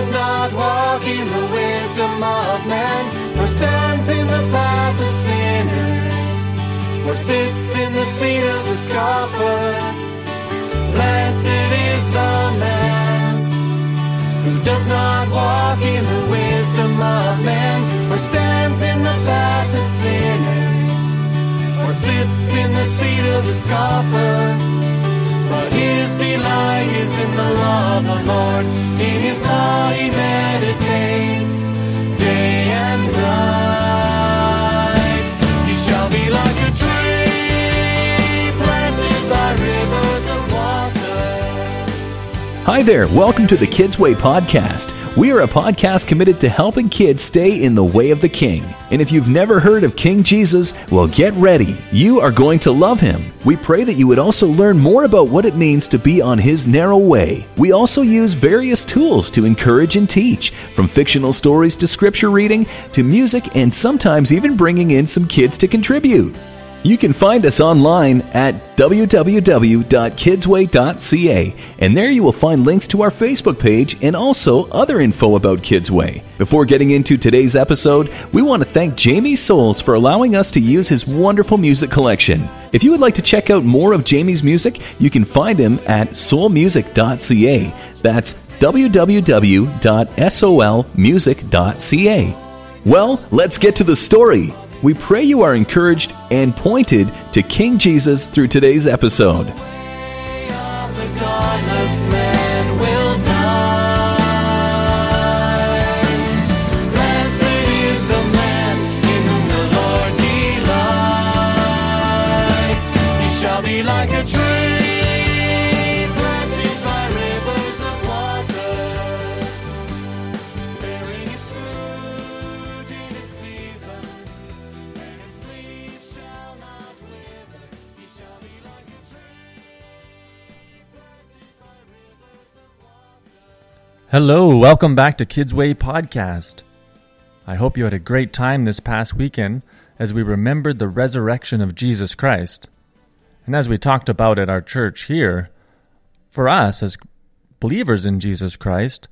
does not walk in the wisdom of man, nor stands in the path of sinners, nor sits in the seat of the scoffer. Blessed is the man who does not walk in the wisdom of man, or stands in the path of sinners, or sits in the seat of the scoffer. But his delight is in the law of the Lord. Hi there, welcome to the Kids Way podcast. We are a podcast committed to helping kids stay in the way of the King. And if you've never heard of King Jesus, well, get ready. You are going to love him. We pray that you would also learn more about what it means to be on his narrow way. We also use various tools to encourage and teach, from fictional stories to scripture reading to music, and sometimes even bringing in some kids to contribute. You can find us online at www.kidsway.ca, and there you will find links to our Facebook page and also other info about Kidsway. Before getting into today's episode, we want to thank Jamie Soles for allowing us to use his wonderful music collection. If you would like to check out more of Jamie's music, you can find him at soulmusic.ca. That's www.solmusic.ca. Well, let's get to the story. We pray you are encouraged and pointed to King Jesus through today's episode. Hello, welcome back to Kids Way Podcast. I hope you had a great time this past weekend as we remembered the resurrection of Jesus Christ. And as we talked about at our church here, for us as believers in Jesus Christ,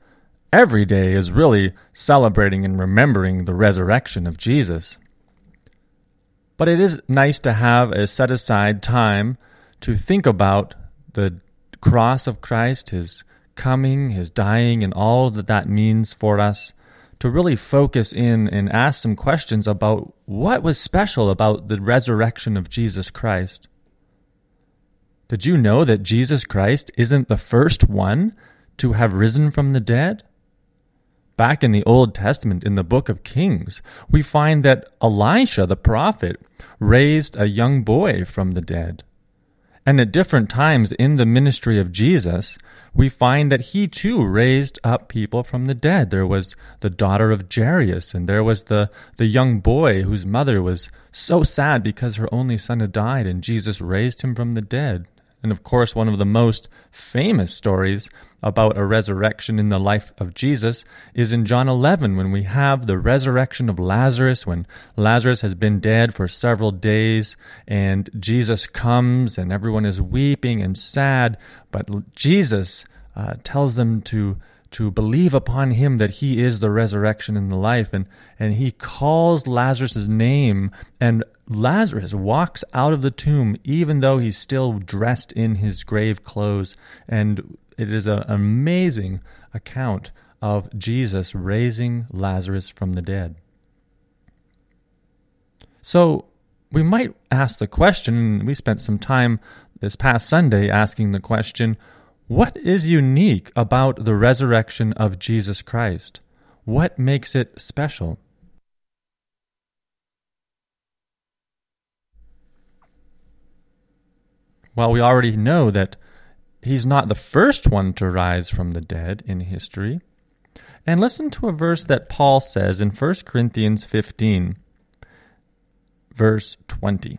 every day is really celebrating and remembering the resurrection of Jesus. But it is nice to have a set aside time to think about the cross of Christ, his coming, his dying, and all that that means for us, to really focus in and ask some questions about what was special about the resurrection of Jesus Christ. Did you know that Jesus Christ isn't the first one to have risen from the dead? Back in the Old Testament, in the book of Kings, we find that Elisha the prophet raised a young boy from the dead. And at different times in the ministry of Jesus, we find that he too raised up people from the dead. There was the daughter of Jairus, and there was the, the young boy whose mother was so sad because her only son had died, and Jesus raised him from the dead. And of course, one of the most famous stories about a resurrection in the life of Jesus is in John 11 when we have the resurrection of Lazarus, when Lazarus has been dead for several days and Jesus comes and everyone is weeping and sad. But Jesus uh, tells them to to believe upon him that he is the resurrection and the life and and he calls Lazarus' name and Lazarus walks out of the tomb even though he's still dressed in his grave clothes and it is an amazing account of Jesus raising Lazarus from the dead. So we might ask the question, and we spent some time this past Sunday asking the question what is unique about the resurrection of Jesus Christ? What makes it special? Well, we already know that he's not the first one to rise from the dead in history. And listen to a verse that Paul says in 1 Corinthians 15, verse 20.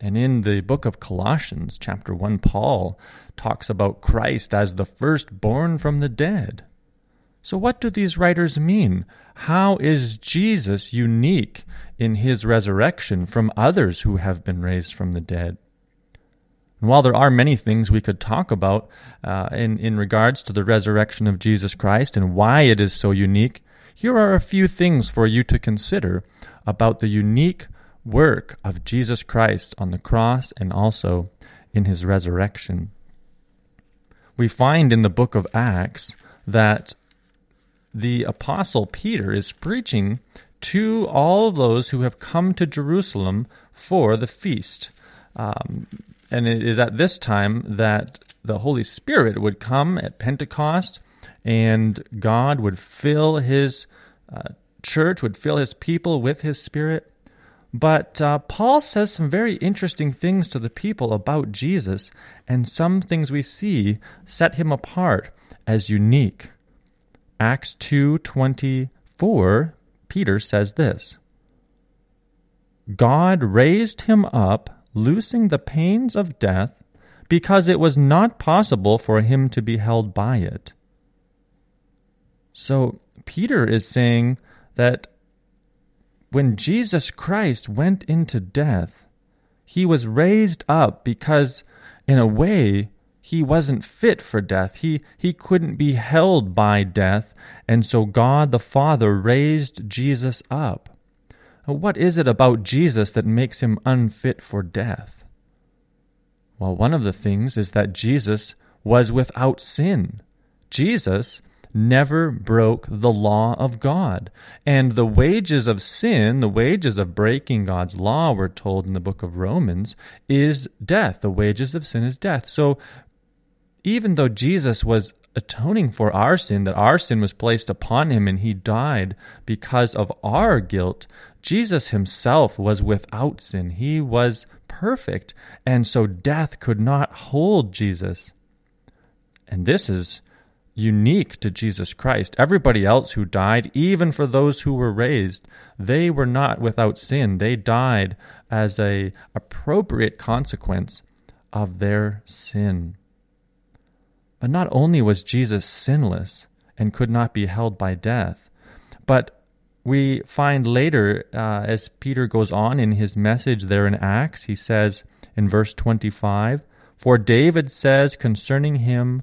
And in the book of Colossians, chapter 1, Paul talks about Christ as the firstborn from the dead. So, what do these writers mean? How is Jesus unique in his resurrection from others who have been raised from the dead? And while there are many things we could talk about uh, in, in regards to the resurrection of Jesus Christ and why it is so unique, here are a few things for you to consider about the unique work of Jesus Christ on the cross and also in his resurrection. We find in the book of Acts that the apostle Peter is preaching to all those who have come to Jerusalem for the feast. Um, and it is at this time that the Holy Spirit would come at Pentecost and God would fill his uh, church, would fill his people with his Spirit. But uh, Paul says some very interesting things to the people about Jesus, and some things we see set him apart as unique. Acts 2:24 Peter says this God raised him up loosing the pains of death because it was not possible for him to be held by it so Peter is saying that when Jesus Christ went into death he was raised up because in a way he wasn't fit for death. He, he couldn't be held by death. And so God the Father raised Jesus up. What is it about Jesus that makes him unfit for death? Well, one of the things is that Jesus was without sin. Jesus never broke the law of God. And the wages of sin, the wages of breaking God's law, we're told in the book of Romans, is death. The wages of sin is death. So even though Jesus was atoning for our sin, that our sin was placed upon him and he died because of our guilt, Jesus himself was without sin. He was perfect. And so death could not hold Jesus. And this is unique to Jesus Christ. Everybody else who died, even for those who were raised, they were not without sin. They died as a appropriate consequence of their sin. But not only was Jesus sinless and could not be held by death, but we find later, uh, as Peter goes on in his message there in Acts, he says in verse 25, For David says concerning him,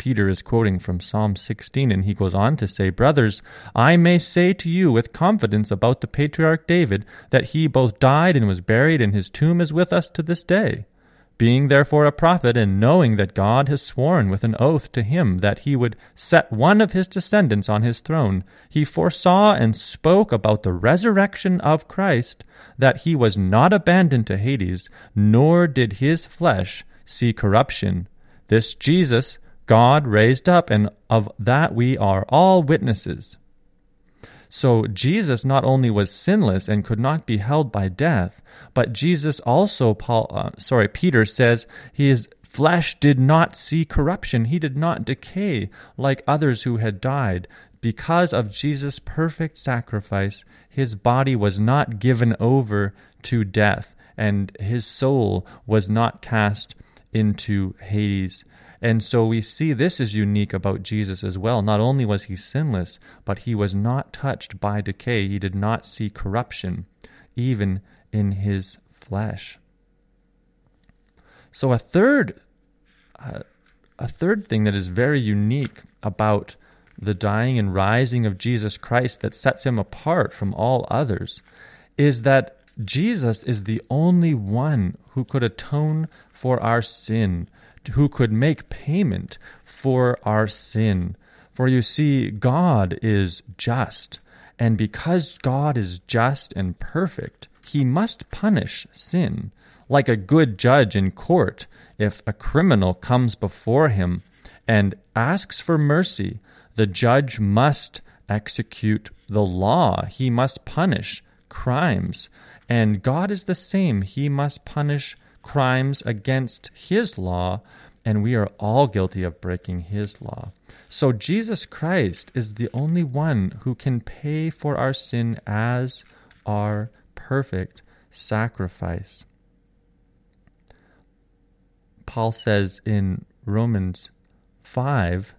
Peter is quoting from Psalm 16, and he goes on to say, Brothers, I may say to you with confidence about the patriarch David that he both died and was buried, and his tomb is with us to this day. Being therefore a prophet, and knowing that God has sworn with an oath to him that he would set one of his descendants on his throne, he foresaw and spoke about the resurrection of Christ, that he was not abandoned to Hades, nor did his flesh see corruption. This Jesus God raised up, and of that we are all witnesses. So Jesus not only was sinless and could not be held by death, but Jesus also, Paul, uh, sorry, Peter says his flesh did not see corruption. He did not decay like others who had died. Because of Jesus' perfect sacrifice, his body was not given over to death, and his soul was not cast into Hades. And so we see this is unique about Jesus as well. Not only was he sinless, but he was not touched by decay. He did not see corruption, even in his flesh. So a third uh, a third thing that is very unique about the dying and rising of Jesus Christ that sets him apart from all others is that Jesus is the only one who could atone for our sin who could make payment for our sin. For you see, God is just, and because God is just and perfect, he must punish sin. Like a good judge in court, if a criminal comes before him and asks for mercy, the judge must execute the law. He must punish crimes. And God is the same. He must punish crimes against His law, and we are all guilty of breaking His law. So Jesus Christ is the only one who can pay for our sin as our perfect sacrifice. Paul says in Romans 5,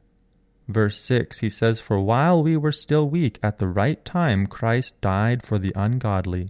verse 6, he says, For while we were still weak, at the right time Christ died for the ungodly.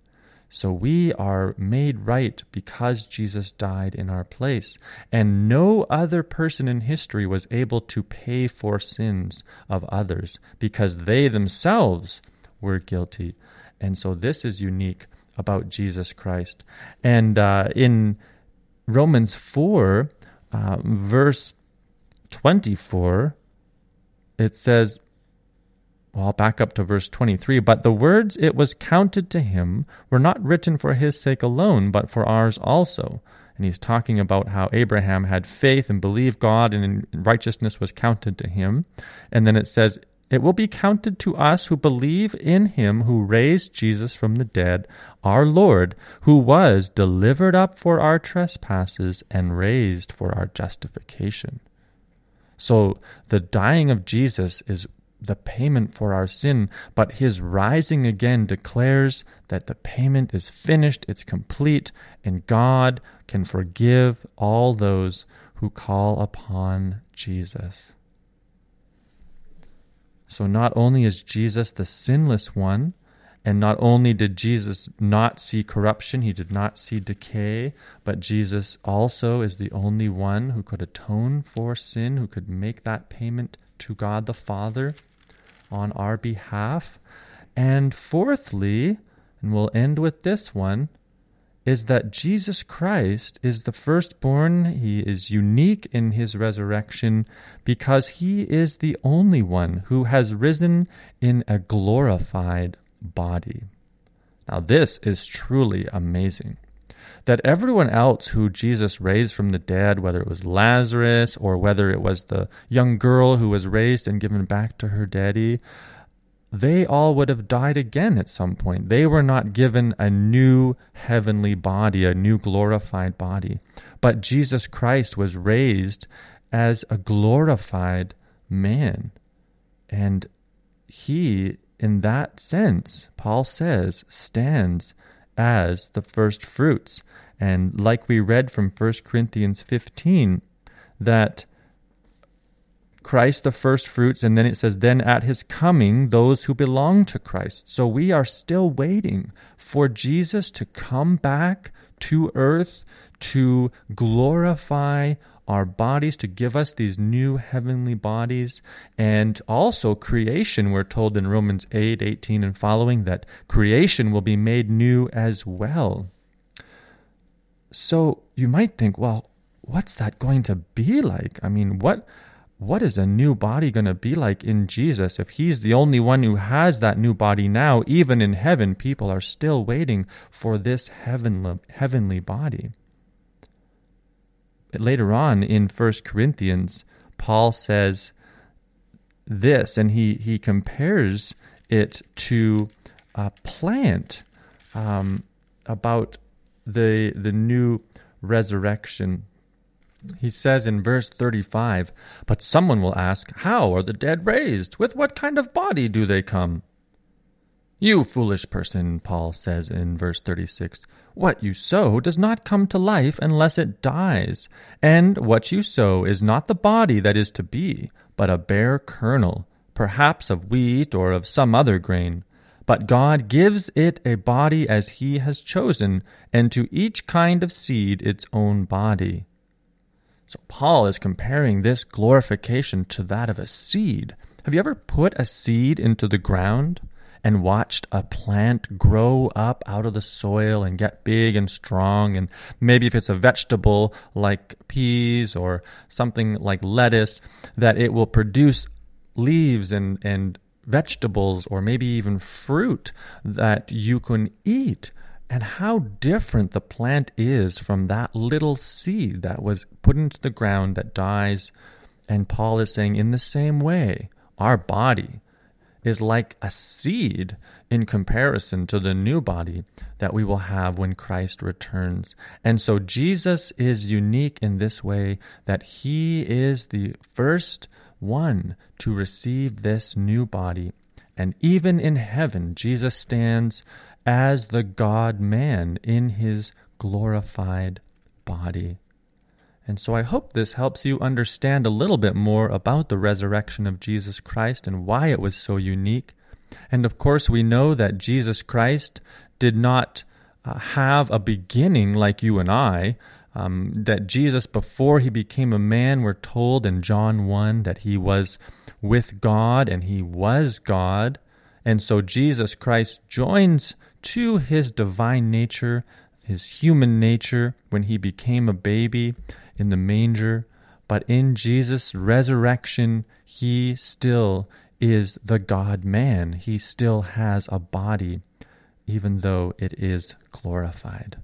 So we are made right because Jesus died in our place. And no other person in history was able to pay for sins of others because they themselves were guilty. And so this is unique about Jesus Christ. And uh, in Romans 4, uh, verse 24, it says, well, back up to verse 23. But the words it was counted to him were not written for his sake alone, but for ours also. And he's talking about how Abraham had faith and believed God, and righteousness was counted to him. And then it says, It will be counted to us who believe in him who raised Jesus from the dead, our Lord, who was delivered up for our trespasses and raised for our justification. So the dying of Jesus is the payment for our sin, but his rising again declares that the payment is finished, it's complete, and God can forgive all those who call upon Jesus. So not only is Jesus the sinless one, and not only did Jesus not see corruption, he did not see decay, but Jesus also is the only one who could atone for sin, who could make that payment to God the Father on our behalf. And fourthly, and we'll end with this one, is that Jesus Christ is the firstborn. He is unique in his resurrection because he is the only one who has risen in a glorified body. Now, this is truly amazing. That everyone else who Jesus raised from the dead, whether it was Lazarus or whether it was the young girl who was raised and given back to her daddy, they all would have died again at some point. They were not given a new heavenly body, a new glorified body. But Jesus Christ was raised as a glorified man. And he in that sense, Paul says, stands as the first fruits. And like we read from 1 Corinthians 15, that Christ the first fruits, and then it says, then at his coming, those who belong to Christ. So we are still waiting for Jesus to come back to earth to glorify our bodies, to give us these new heavenly bodies, and also creation. We're told in Romans 8 18 and following that creation will be made new as well. So you might think, well, what's that going to be like? I mean, what what is a new body going to be like in Jesus if he's the only one who has that new body now even in heaven people are still waiting for this heavenly heavenly body later on in First Corinthians, Paul says this, and he, he compares it to a plant um, about the, the new resurrection. He says in verse 35, But someone will ask, How are the dead raised? With what kind of body do they come? You foolish person, Paul says in verse 36, What you sow does not come to life unless it dies. And what you sow is not the body that is to be, but a bare kernel, perhaps of wheat or of some other grain. But God gives it a body as He has chosen, and to each kind of seed its own body. So Paul is comparing this glorification to that of a seed. Have you ever put a seed into the ground and watched a plant grow up out of the soil and get big and strong? And maybe if it's a vegetable like peas or something like lettuce, that it will produce leaves and, and vegetables or maybe even fruit that you can eat and how different the plant is from that little seed that was put into the ground that dies. And Paul is saying, in the same way, our body is like a seed in comparison to the new body that we will have when Christ returns. And so Jesus is unique in this way that he is the first one to receive this new body. And even in heaven, Jesus stands as the God man in his glorified body. And so I hope this helps you understand a little bit more about the resurrection of Jesus Christ and why it was so unique. And of course, we know that Jesus Christ did not uh, have a beginning like you and I. Um, that Jesus, before he became a man, we're told in John 1 that he was with God and he was God. And so Jesus Christ joins to his divine nature, his human nature, when he became a baby in the manger. But in Jesus' resurrection, he still is the God man. He still has a body, even though it is glorified.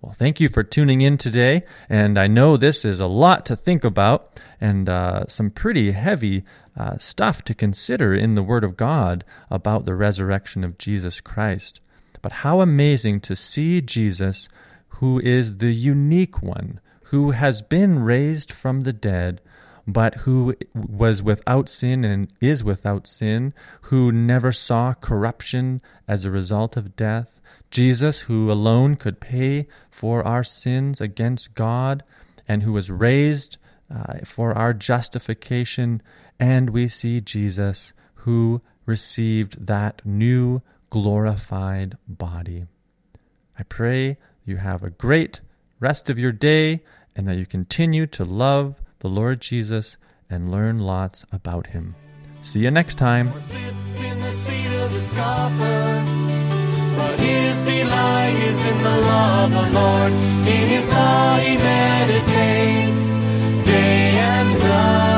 Well, thank you for tuning in today. And I know this is a lot to think about and uh, some pretty heavy uh, stuff to consider in the Word of God about the resurrection of Jesus Christ. But how amazing to see Jesus, who is the unique one, who has been raised from the dead, but who was without sin and is without sin, who never saw corruption as a result of death. Jesus, who alone could pay for our sins against God, and who was raised uh, for our justification. And we see Jesus, who received that new glorified body. I pray you have a great rest of your day and that you continue to love the Lord Jesus and learn lots about him. See you next time. But his delight is in the of Lord. In his he meditates day and night.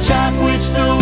Chaff which the